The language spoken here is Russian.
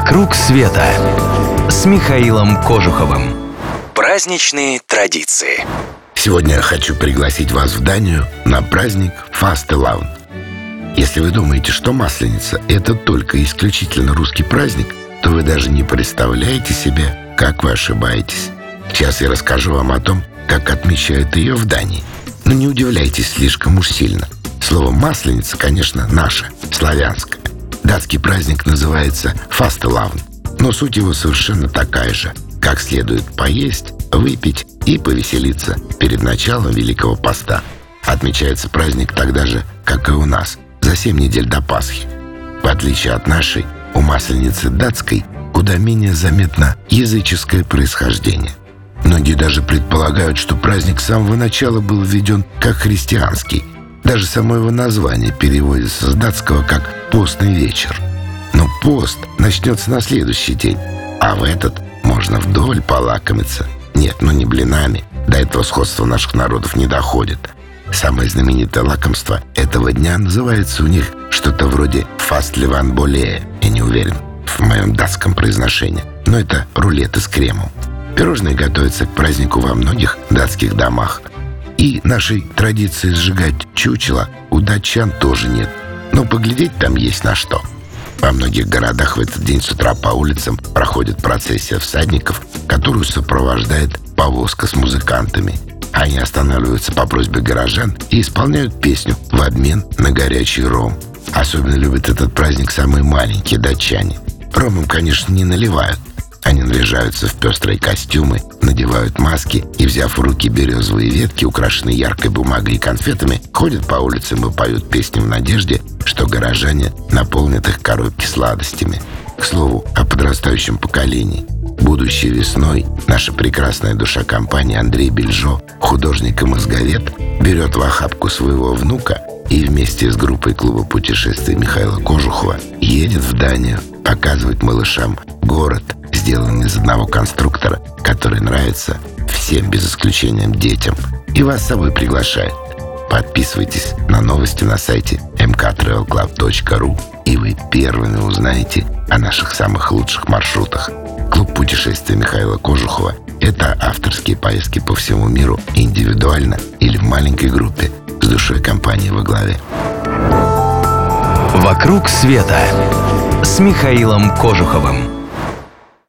«Вокруг света» с Михаилом Кожуховым. Праздничные традиции. Сегодня я хочу пригласить вас в Данию на праздник Фастелаун. Если вы думаете, что Масленица – это только исключительно русский праздник, то вы даже не представляете себе, как вы ошибаетесь. Сейчас я расскажу вам о том, как отмечают ее в Дании. Но не удивляйтесь слишком уж сильно. Слово «масленица», конечно, наше, славянское. Датский праздник называется Фастелаун, но суть его совершенно такая же. Как следует поесть, выпить и повеселиться перед началом Великого Поста. Отмечается праздник тогда же, как и у нас, за семь недель до Пасхи. В отличие от нашей, у масленицы датской куда менее заметно языческое происхождение. Многие даже предполагают, что праздник с самого начала был введен как христианский. Даже само его название переводится с датского как «постный вечер». Но пост начнется на следующий день, а в этот можно вдоволь полакомиться. Нет, ну не блинами, до этого сходства наших народов не доходит. Самое знаменитое лакомство этого дня называется у них что-то вроде «фастлеван более». Я не уверен в моем датском произношении, но это рулеты с кремом. Пирожные готовятся к празднику во многих датских домах. И нашей традиции сжигать чучело у датчан тоже нет. Но поглядеть там есть на что. Во многих городах в этот день с утра по улицам проходит процессия всадников, которую сопровождает повозка с музыкантами. Они останавливаются по просьбе горожан и исполняют песню в обмен на горячий ром. Особенно любят этот праздник самые маленькие датчане. Ромом, конечно, не наливают, они наряжаются в пестрые костюмы, надевают маски и, взяв в руки березовые ветки, украшенные яркой бумагой и конфетами, ходят по улицам и поют песни в надежде, что горожане наполнят их коробки сладостями. К слову, о подрастающем поколении. Будущей весной наша прекрасная душа компания Андрей Бельжо, художник и мозговед, берет в охапку своего внука и вместе с группой клуба путешествий Михаила Кожухова едет в Данию показывать малышам город – сделан из одного конструктора, который нравится всем без исключения детям и вас с собой приглашает. Подписывайтесь на новости на сайте mktravelclub.ru и вы первыми узнаете о наших самых лучших маршрутах. Клуб путешествия Михаила Кожухова – это авторские поездки по всему миру индивидуально или в маленькой группе с душой компании во главе. «Вокруг света» с Михаилом Кожуховым.